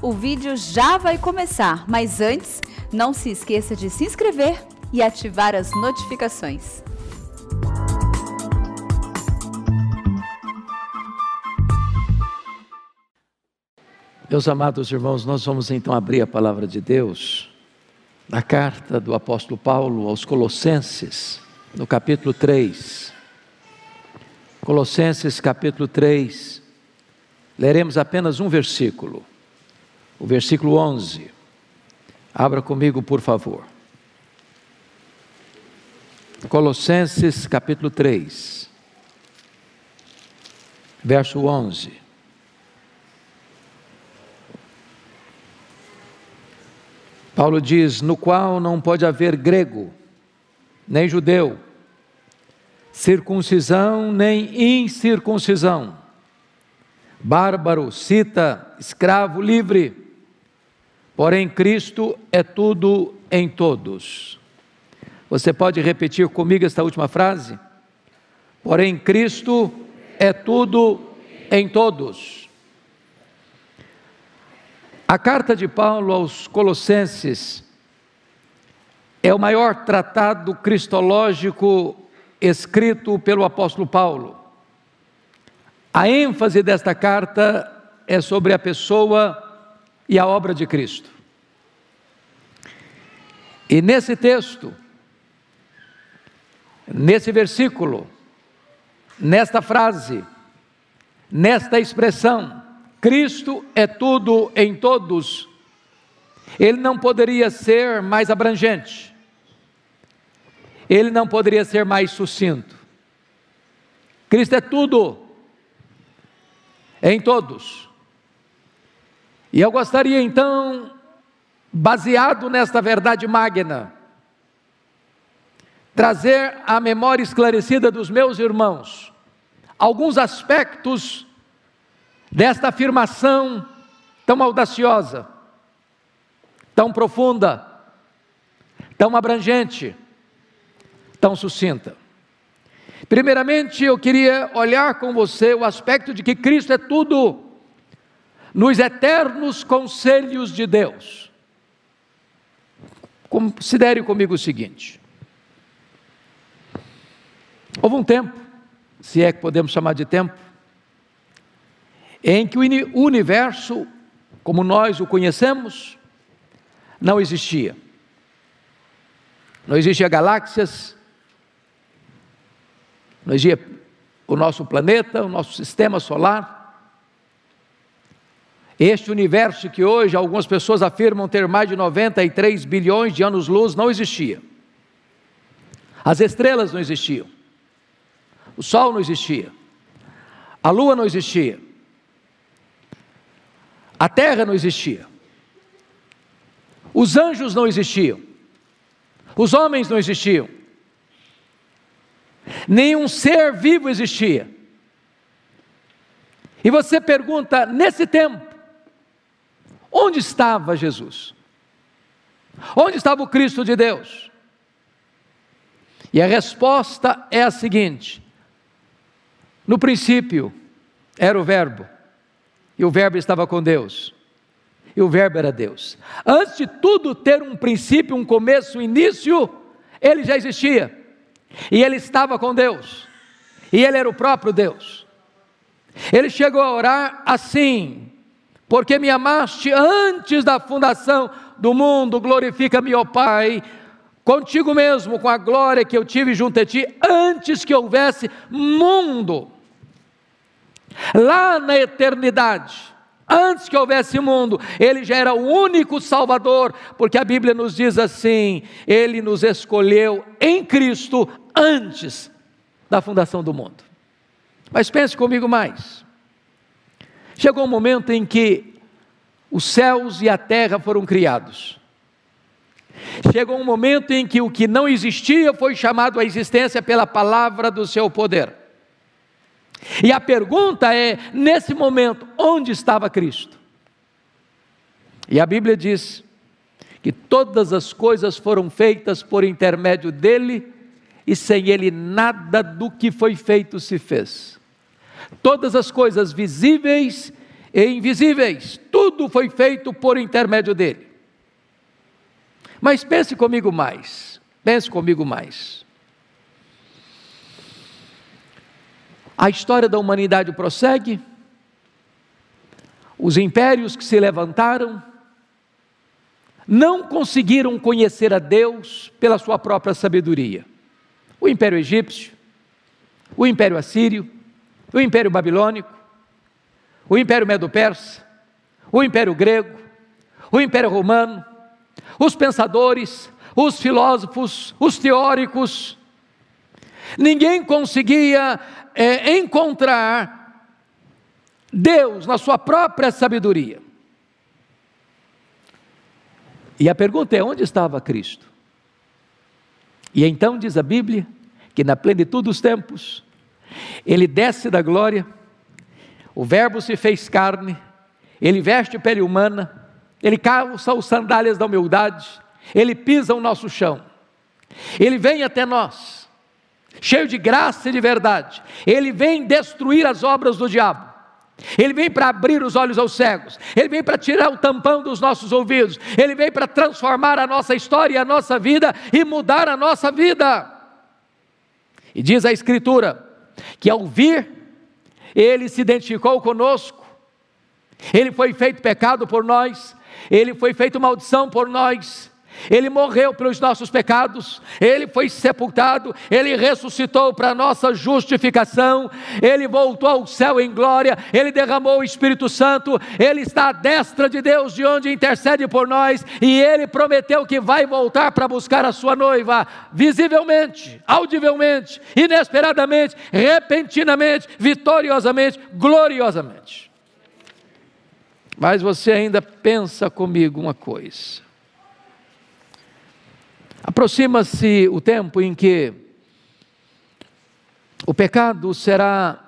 O vídeo já vai começar, mas antes, não se esqueça de se inscrever e ativar as notificações. Meus amados irmãos, nós vamos então abrir a palavra de Deus na carta do apóstolo Paulo aos Colossenses, no capítulo 3. Colossenses, capítulo 3. Leremos apenas um versículo, o versículo 11. Abra comigo, por favor. Colossenses, capítulo 3, verso 11. Paulo diz: no qual não pode haver grego, nem judeu, circuncisão nem incircuncisão, bárbaro, cita, escravo, livre, porém Cristo é tudo em todos. Você pode repetir comigo esta última frase? Porém Cristo é tudo em todos. A carta de Paulo aos Colossenses é o maior tratado cristológico escrito pelo apóstolo Paulo. A ênfase desta carta é sobre a pessoa e a obra de Cristo. E nesse texto, nesse versículo, nesta frase, nesta expressão, Cristo é tudo em todos, ele não poderia ser mais abrangente, ele não poderia ser mais sucinto. Cristo é tudo em todos. E eu gostaria então, baseado nesta verdade magna, trazer à memória esclarecida dos meus irmãos alguns aspectos desta afirmação tão audaciosa, tão profunda, tão abrangente, tão sucinta. Primeiramente, eu queria olhar com você o aspecto de que Cristo é tudo nos eternos conselhos de Deus. Considere comigo o seguinte: houve um tempo, se é que podemos chamar de tempo, em que o universo, como nós o conhecemos, não existia. Não existia galáxias, não existia o nosso planeta, o nosso sistema solar. Este universo que hoje algumas pessoas afirmam ter mais de 93 bilhões de anos-luz não existia. As estrelas não existiam. O Sol não existia. A Lua não existia. A terra não existia. Os anjos não existiam. Os homens não existiam. Nenhum ser vivo existia. E você pergunta, nesse tempo, onde estava Jesus? Onde estava o Cristo de Deus? E a resposta é a seguinte: no princípio era o Verbo e o Verbo estava com Deus. E o Verbo era Deus. Antes de tudo ter um princípio, um começo, um início, ele já existia. E ele estava com Deus. E ele era o próprio Deus. Ele chegou a orar assim: Porque me amaste antes da fundação do mundo, glorifica-me, ó Pai, contigo mesmo, com a glória que eu tive junto a ti, antes que houvesse mundo lá na eternidade, antes que houvesse mundo, ele já era o único Salvador, porque a Bíblia nos diz assim: ele nos escolheu em Cristo antes da fundação do mundo. Mas pense comigo mais. Chegou um momento em que os céus e a terra foram criados. Chegou um momento em que o que não existia foi chamado à existência pela palavra do seu poder. E a pergunta é: nesse momento, onde estava Cristo? E a Bíblia diz que todas as coisas foram feitas por intermédio dele, e sem ele nada do que foi feito se fez. Todas as coisas visíveis e invisíveis, tudo foi feito por intermédio dele. Mas pense comigo mais, pense comigo mais. A história da humanidade prossegue, os impérios que se levantaram não conseguiram conhecer a Deus pela sua própria sabedoria. O Império Egípcio, o Império Assírio, o Império Babilônico, o Império Medo-Persa, o Império Grego, o Império Romano, os pensadores, os filósofos, os teóricos, ninguém conseguia é, encontrar Deus na sua própria sabedoria. E a pergunta é: onde estava Cristo? E então diz a Bíblia que na plenitude dos tempos, ele desce da glória, o Verbo se fez carne, ele veste pele humana, ele calça os sandálias da humildade, ele pisa o nosso chão, ele vem até nós, cheio de graça e de verdade, ele vem destruir as obras do diabo. Ele vem para abrir os olhos aos cegos, ele vem para tirar o tampão dos nossos ouvidos, ele vem para transformar a nossa história e a nossa vida e mudar a nossa vida. E diz a Escritura que ao vir, ele se identificou conosco, ele foi feito pecado por nós, ele foi feito maldição por nós, ele morreu pelos nossos pecados, ele foi sepultado, ele ressuscitou para nossa justificação, ele voltou ao céu em glória, ele derramou o Espírito Santo, ele está à destra de Deus, de onde intercede por nós, e ele prometeu que vai voltar para buscar a sua noiva, visivelmente, audivelmente, inesperadamente, repentinamente, vitoriosamente, gloriosamente. Mas você ainda pensa comigo uma coisa. Aproxima-se o tempo em que o pecado será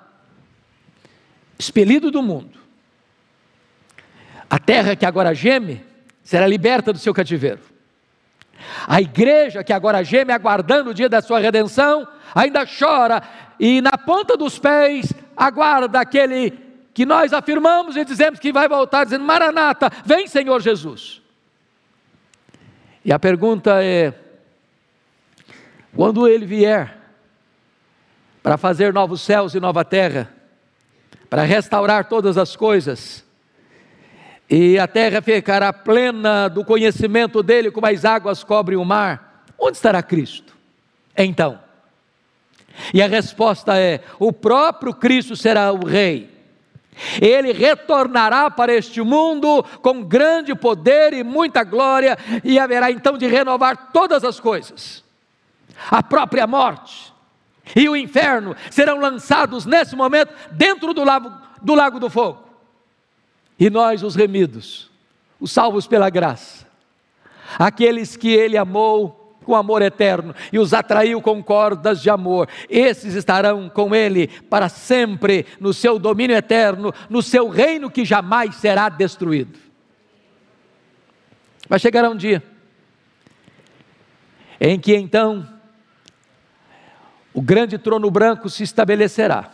expelido do mundo. A terra que agora geme será liberta do seu cativeiro. A igreja que agora geme, aguardando o dia da sua redenção, ainda chora e na ponta dos pés aguarda aquele que nós afirmamos e dizemos que vai voltar, dizendo: Maranata, vem Senhor Jesus. E a pergunta é: quando ele vier para fazer novos céus e nova terra, para restaurar todas as coisas, e a terra ficará plena do conhecimento dele, como as águas cobrem o mar, onde estará Cristo? Então, e a resposta é: o próprio Cristo será o Rei ele retornará para este mundo com grande poder e muita glória, e haverá então de renovar todas as coisas. A própria morte e o inferno serão lançados nesse momento dentro do lago do, lago do fogo. E nós, os remidos, os salvos pela graça, aqueles que ele amou com amor eterno e os atraiu com cordas de amor. Esses estarão com ele para sempre no seu domínio eterno, no seu reino que jamais será destruído. Vai chegar um dia em que então o grande trono branco se estabelecerá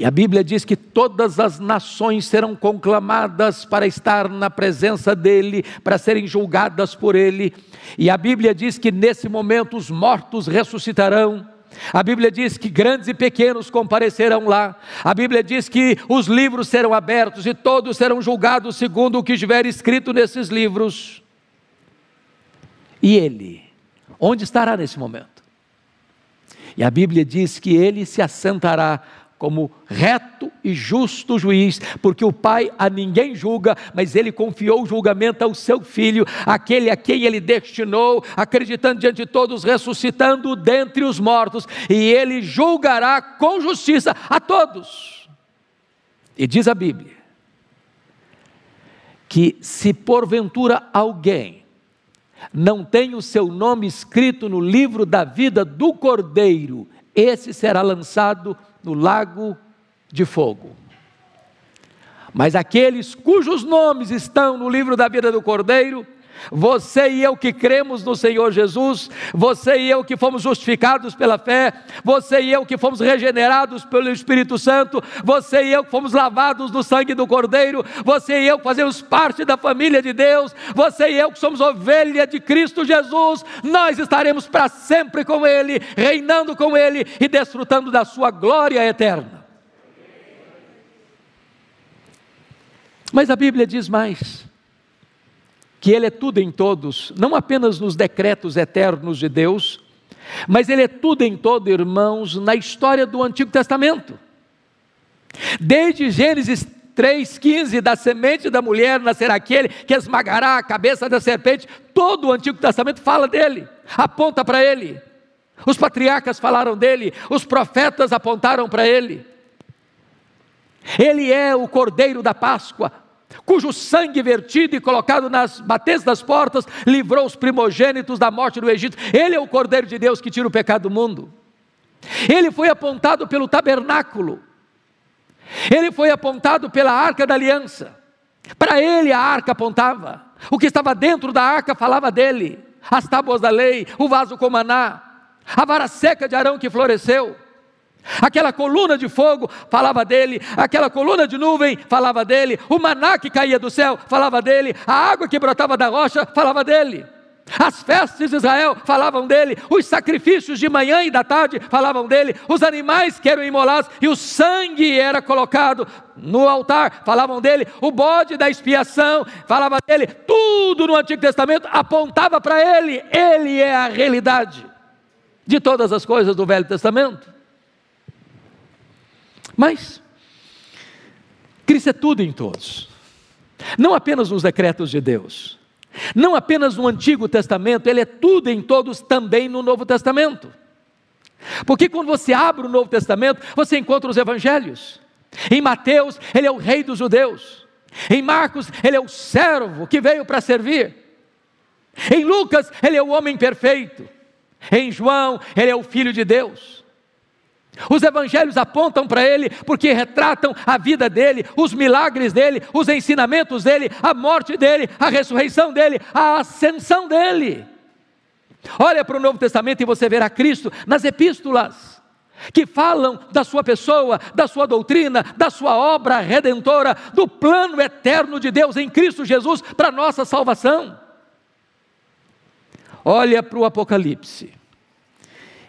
e a Bíblia diz que todas as nações serão conclamadas para estar na presença dele, para serem julgadas por ele. E a Bíblia diz que nesse momento os mortos ressuscitarão. A Bíblia diz que grandes e pequenos comparecerão lá. A Bíblia diz que os livros serão abertos e todos serão julgados segundo o que estiver escrito nesses livros. E ele, onde estará nesse momento? E a Bíblia diz que ele se assentará como reto e justo juiz, porque o Pai a ninguém julga, mas ele confiou o julgamento ao seu filho, aquele a quem ele destinou, acreditando diante de todos, ressuscitando dentre os mortos, e ele julgará com justiça a todos. E diz a Bíblia que se porventura alguém não tem o seu nome escrito no livro da vida do Cordeiro, esse será lançado no lago de fogo. Mas aqueles cujos nomes estão no livro da vida do Cordeiro Você e eu que cremos no Senhor Jesus, você e eu que fomos justificados pela fé, você e eu que fomos regenerados pelo Espírito Santo, você e eu que fomos lavados no sangue do Cordeiro, você e eu que fazemos parte da família de Deus, você e eu que somos ovelha de Cristo Jesus, nós estaremos para sempre com Ele, reinando com Ele e desfrutando da Sua glória eterna. Mas a Bíblia diz mais que Ele é tudo em todos, não apenas nos decretos eternos de Deus, mas Ele é tudo em todo, irmãos, na história do Antigo Testamento. Desde Gênesis 3,15, da semente da mulher nascerá aquele que esmagará a cabeça da serpente, todo o Antigo Testamento fala dele, aponta para ele. Os patriarcas falaram dele, os profetas apontaram para ele. Ele é o cordeiro da Páscoa, cujo sangue vertido e colocado nas batentes das portas livrou os primogênitos da morte do Egito. Ele é o Cordeiro de Deus que tira o pecado do mundo. Ele foi apontado pelo tabernáculo. Ele foi apontado pela arca da aliança. Para ele a arca apontava. O que estava dentro da arca falava dele. As tábuas da lei, o vaso com maná, a vara seca de Arão que floresceu. Aquela coluna de fogo falava dele, aquela coluna de nuvem falava dele, o maná que caía do céu falava dele, a água que brotava da rocha falava dele. As festas de Israel falavam dele, os sacrifícios de manhã e da tarde falavam dele, os animais que eram imolados e o sangue era colocado no altar falavam dele, o bode da expiação falava dele, tudo no Antigo Testamento apontava para ele, ele é a realidade de todas as coisas do Velho Testamento. Mas, Cristo é tudo em todos, não apenas nos decretos de Deus, não apenas no Antigo Testamento, Ele é tudo em todos também no Novo Testamento. Porque quando você abre o Novo Testamento, você encontra os evangelhos. Em Mateus, ele é o rei dos judeus. Em Marcos, ele é o servo que veio para servir. Em Lucas, ele é o homem perfeito. Em João, ele é o filho de Deus. Os evangelhos apontam para ele porque retratam a vida dele, os milagres dele, os ensinamentos dele, a morte dele, a ressurreição dele, a ascensão dele. Olha para o Novo Testamento e você verá Cristo nas epístolas, que falam da sua pessoa, da sua doutrina, da sua obra redentora, do plano eterno de Deus em Cristo Jesus para nossa salvação. Olha para o Apocalipse,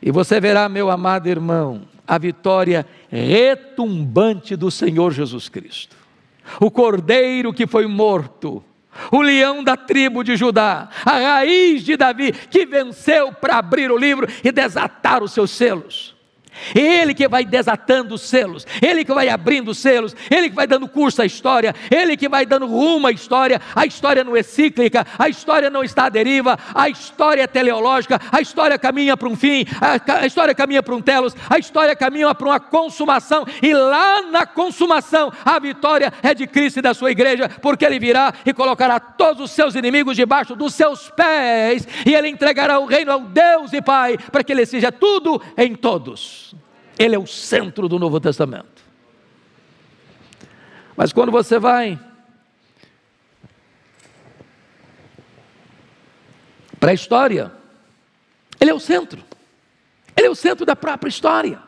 e você verá, meu amado irmão, a vitória retumbante do Senhor Jesus Cristo. O cordeiro que foi morto, o leão da tribo de Judá, a raiz de Davi, que venceu para abrir o livro e desatar os seus selos. Ele que vai desatando os selos, Ele que vai abrindo os selos, Ele que vai dando curso à história, Ele que vai dando rumo à história. A história não é cíclica, a história não está à deriva, a história é teleológica, a história caminha para um fim, a, história caminha para um telos, a história caminha para uma consumação, e lá na consumação a vitória é de Cristo e da sua igreja, porque Ele virá e colocará todos os seus inimigos debaixo dos seus pés, e Ele entregará o reino ao Deus e Pai, para que Ele seja tudo em todos. Ele é o centro do Novo Testamento. Mas quando você vai para a história, ele é o centro. Ele é o centro da própria história.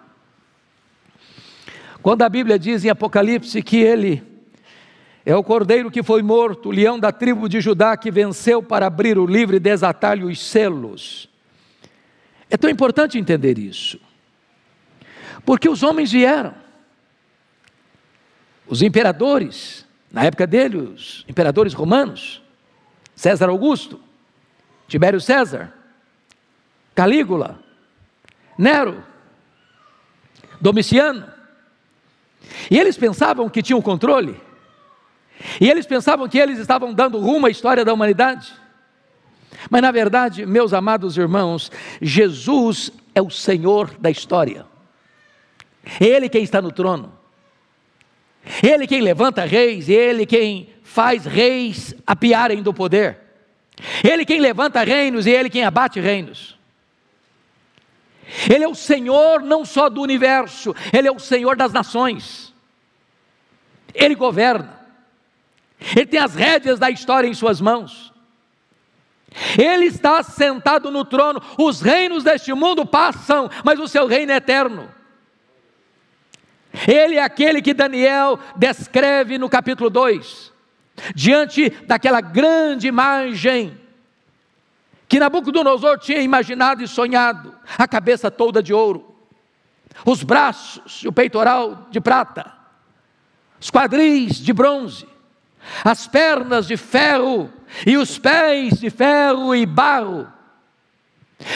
Quando a Bíblia diz em Apocalipse que ele é o cordeiro que foi morto, o leão da tribo de Judá que venceu para abrir o livro e desatar-lhe os selos. É tão importante entender isso. Porque os homens vieram. Os imperadores, na época dele, os imperadores romanos, César Augusto, Tibério César, Calígula, Nero, Domiciano. E eles pensavam que tinham controle. E eles pensavam que eles estavam dando rumo à história da humanidade. Mas na verdade, meus amados irmãos, Jesus é o Senhor da história. Ele quem está no trono. Ele quem levanta reis, ele quem faz reis apiarem do poder. Ele quem levanta reinos e ele quem abate reinos. Ele é o Senhor não só do universo, ele é o Senhor das nações. Ele governa. Ele tem as rédeas da história em suas mãos. Ele está sentado no trono. Os reinos deste mundo passam, mas o seu reino é eterno. Ele é aquele que Daniel descreve no capítulo 2, diante daquela grande imagem que Nabucodonosor tinha imaginado e sonhado, a cabeça toda de ouro, os braços e o peitoral de prata, os quadris de bronze, as pernas de ferro e os pés de ferro e barro,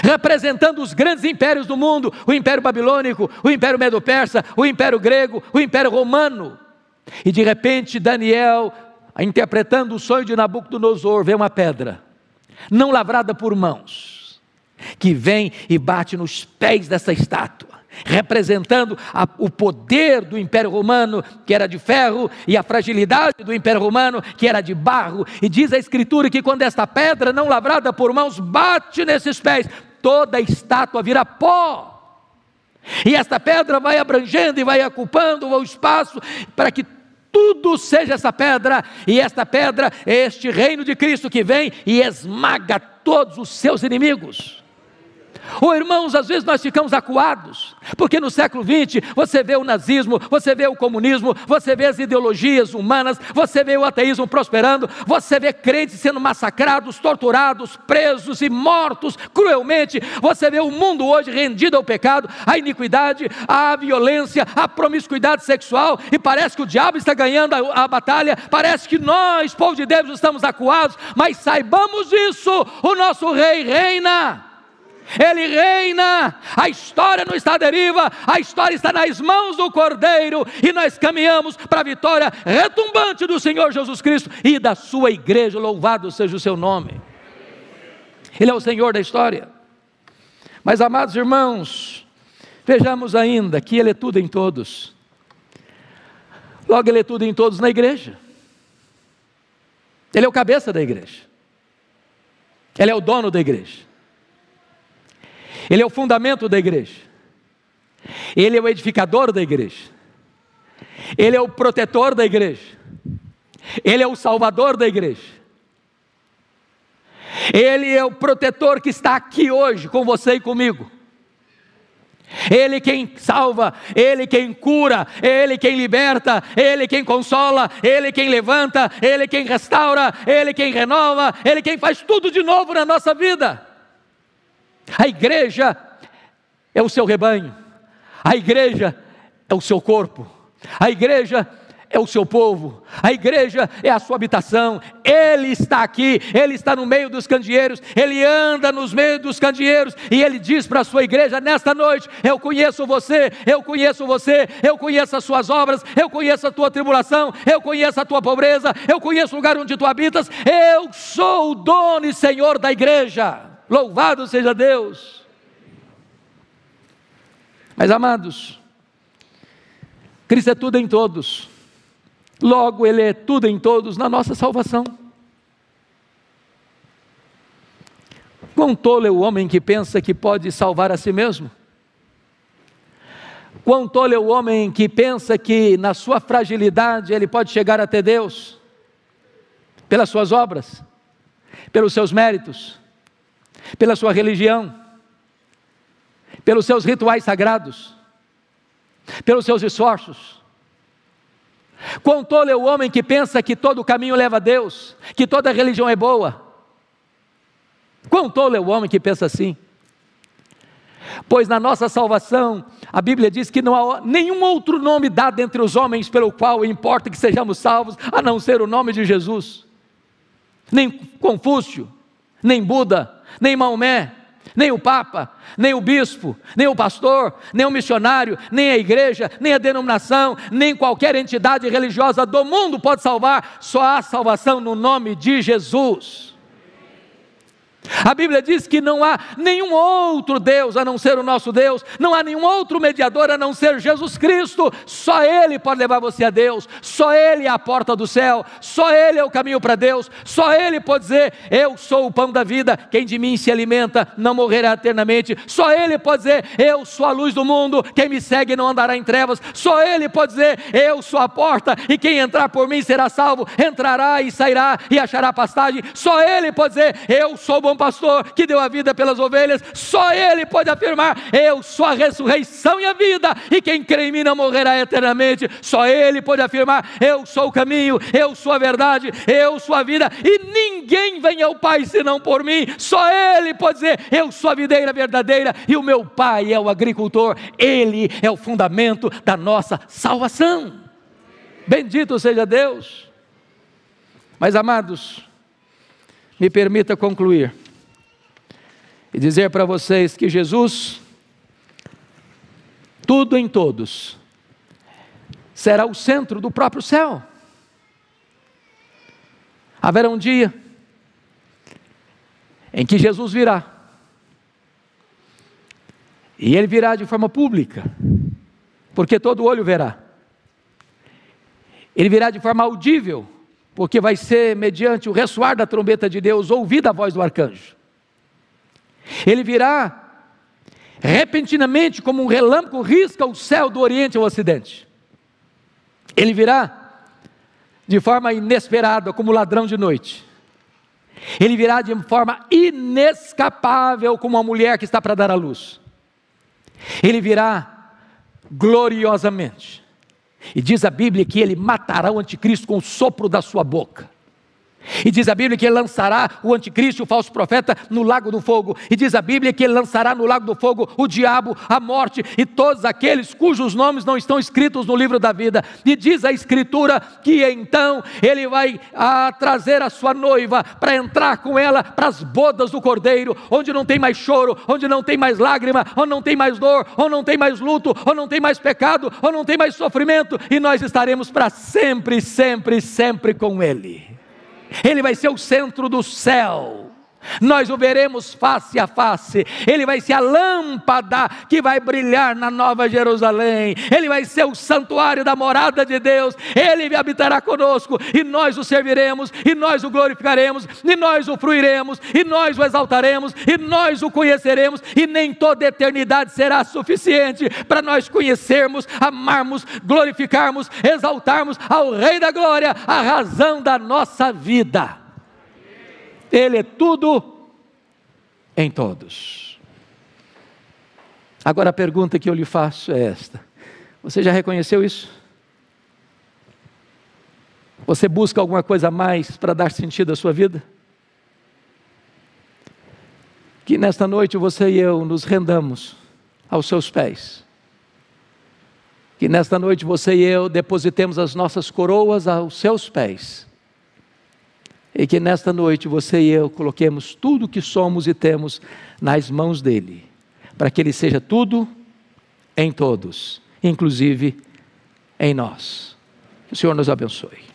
representando os grandes impérios do mundo: o Império Babilônico, o Império Medo-Persa, o Império Grego, o Império Romano. E de repente, Daniel, interpretando o sonho de Nabucodonosor, vê uma pedra, não lavrada por mãos, que vem e bate nos pés dessa estátua representando a, o poder do Império Romano, que era de ferro, e a fragilidade do Império Romano, que era de barro. E diz a Escritura que quando esta pedra, não lavrada por mãos, bate nesses pés, toda estátua vira pó. E esta pedra vai abrangendo e vai ocupando o espaço para que tudo seja essa pedra, e esta pedra é este reino de Cristo que vem e esmaga todos os seus inimigos. Ou irmãos, às vezes nós ficamos acuados, porque no século XX você vê o nazismo, você vê o comunismo, você vê as ideologias humanas, você vê o ateísmo prosperando, você vê crentes sendo massacrados, torturados, presos e mortos cruelmente, você vê o mundo hoje rendido ao pecado, à iniquidade, à violência, à promiscuidade sexual, e parece que o diabo está ganhando a, a batalha, parece que nós, povo de Deus, estamos acuados, mas saibamos isso: o nosso rei reina. Ele reina, a história não está à deriva, a história está nas mãos do Cordeiro, e nós caminhamos para a vitória retumbante do Senhor Jesus Cristo e da sua igreja, louvado seja o seu nome. Ele é o Senhor da história. Mas, amados irmãos, vejamos ainda que Ele é tudo em todos. Logo, Ele é tudo em todos na igreja. Ele é o cabeça da igreja. Ele é o dono da igreja. Ele é o fundamento da igreja. Ele é o edificador da igreja. Ele é o protetor da igreja. Ele é o salvador da igreja. Ele é o protetor que está aqui hoje com você e comigo. Ele quem salva, Ele quem cura, Ele quem liberta, Ele quem consola, Ele quem levanta, Ele quem restaura, Ele quem renova, Ele quem faz tudo de novo na nossa vida. A igreja é o seu rebanho, a igreja é o seu corpo, a igreja é o seu povo, a igreja é a sua habitação, Ele está aqui, Ele está no meio dos candeeiros, Ele anda nos meios dos candeeiros. E Ele diz para a sua igreja nesta noite: Eu conheço você, eu conheço você, eu conheço as suas obras, eu conheço a tua tribulação, eu conheço a tua pobreza, eu conheço o lugar onde tu habitas, eu sou o dono e senhor da igreja. Louvado seja Deus. Mas amados, Cristo é tudo em todos. Logo, Ele é tudo em todos na nossa salvação. Quão tolo é o homem que pensa que pode salvar a si mesmo? Quão tolo é o homem que pensa que na sua fragilidade ele pode chegar até Deus? Pelas suas obras, pelos seus méritos, pela sua religião, pelos seus rituais sagrados, pelos seus esforços. Quão tolo é o homem que pensa que todo caminho leva a Deus, que toda religião é boa. Quão tolo é o homem que pensa assim? Pois na nossa salvação, a Bíblia diz que não há nenhum outro nome dado entre os homens pelo qual importa que sejamos salvos, a não ser o nome de Jesus. Nem Confúcio, nem Buda, nem Maomé, nem o Papa, nem o bispo, nem o pastor, nem o missionário, nem a igreja, nem a denominação, nem qualquer entidade religiosa do mundo pode salvar, só há salvação no nome de Jesus. A Bíblia diz que não há nenhum outro Deus a não ser o nosso Deus, não há nenhum outro mediador a não ser Jesus Cristo, só Ele pode levar você a Deus, só Ele é a porta do céu, só Ele é o caminho para Deus, só Ele pode dizer: Eu sou o pão da vida, quem de mim se alimenta não morrerá eternamente, só Ele pode dizer: Eu sou a luz do mundo, quem me segue não andará em trevas, só Ele pode dizer: Eu sou a porta, e quem entrar por mim será salvo, entrará e sairá e achará pastagem, só Ele pode dizer: Eu sou bom pastor que deu a vida pelas ovelhas, só Ele pode afirmar: Eu sou a ressurreição e a vida, e quem crê em mim não morrerá eternamente. Só Ele pode afirmar: Eu sou o caminho, eu sou a verdade, eu sou a vida, e ninguém vem ao Pai senão por mim. Só Ele pode dizer: Eu sou a videira verdadeira, e o meu Pai é o agricultor, Ele é o fundamento da nossa salvação. Bendito seja Deus. Mas amados, me permita concluir e dizer para vocês que Jesus, tudo em todos, será o centro do próprio céu. Haverá um dia em que Jesus virá, e ele virá de forma pública, porque todo olho verá. Ele virá de forma audível, porque vai ser mediante o ressoar da trombeta de Deus, ouvida a voz do arcanjo. Ele virá repentinamente como um relâmpago risca o céu do oriente ao ocidente. Ele virá de forma inesperada, como ladrão de noite. Ele virá de forma inescapável, como uma mulher que está para dar à luz. Ele virá gloriosamente. E diz a Bíblia que ele matará o anticristo com o sopro da sua boca. E diz a Bíblia que ele lançará o anticristo, o falso profeta, no lago do fogo. E diz a Bíblia que ele lançará no lago do fogo o diabo, a morte e todos aqueles cujos nomes não estão escritos no livro da vida. E diz a Escritura que então ele vai a, ah, trazer a sua noiva para entrar com ela para as bodas do cordeiro, onde não tem mais choro, onde não tem mais lágrima, onde não tem mais dor, onde não tem mais luto, onde não tem mais pecado, onde não tem mais sofrimento, e nós estaremos para sempre, sempre, sempre com ele. Ele vai ser o centro do céu nós o veremos face a face, ele vai ser a lâmpada que vai brilhar na Nova Jerusalém, ele vai ser o santuário da morada de Deus, ele habitará conosco e nós o serviremos, e nós o glorificaremos, e nós o fruiremos, e nós o exaltaremos, e nós o conheceremos, e nem toda eternidade será suficiente para nós conhecermos, amarmos, glorificarmos, exaltarmos ao Rei da Glória, a razão da nossa vida. Ele é tudo em todos. Agora a pergunta que eu lhe faço é esta: Você já reconheceu isso? Você busca alguma coisa a mais para dar sentido à sua vida? Que nesta noite você e eu nos rendamos aos seus pés. Que nesta noite você e eu depositemos as nossas coroas aos seus pés e que nesta noite você e eu coloquemos tudo o que somos e temos nas mãos dele, para que ele seja tudo em todos, inclusive em nós. Que o Senhor nos abençoe.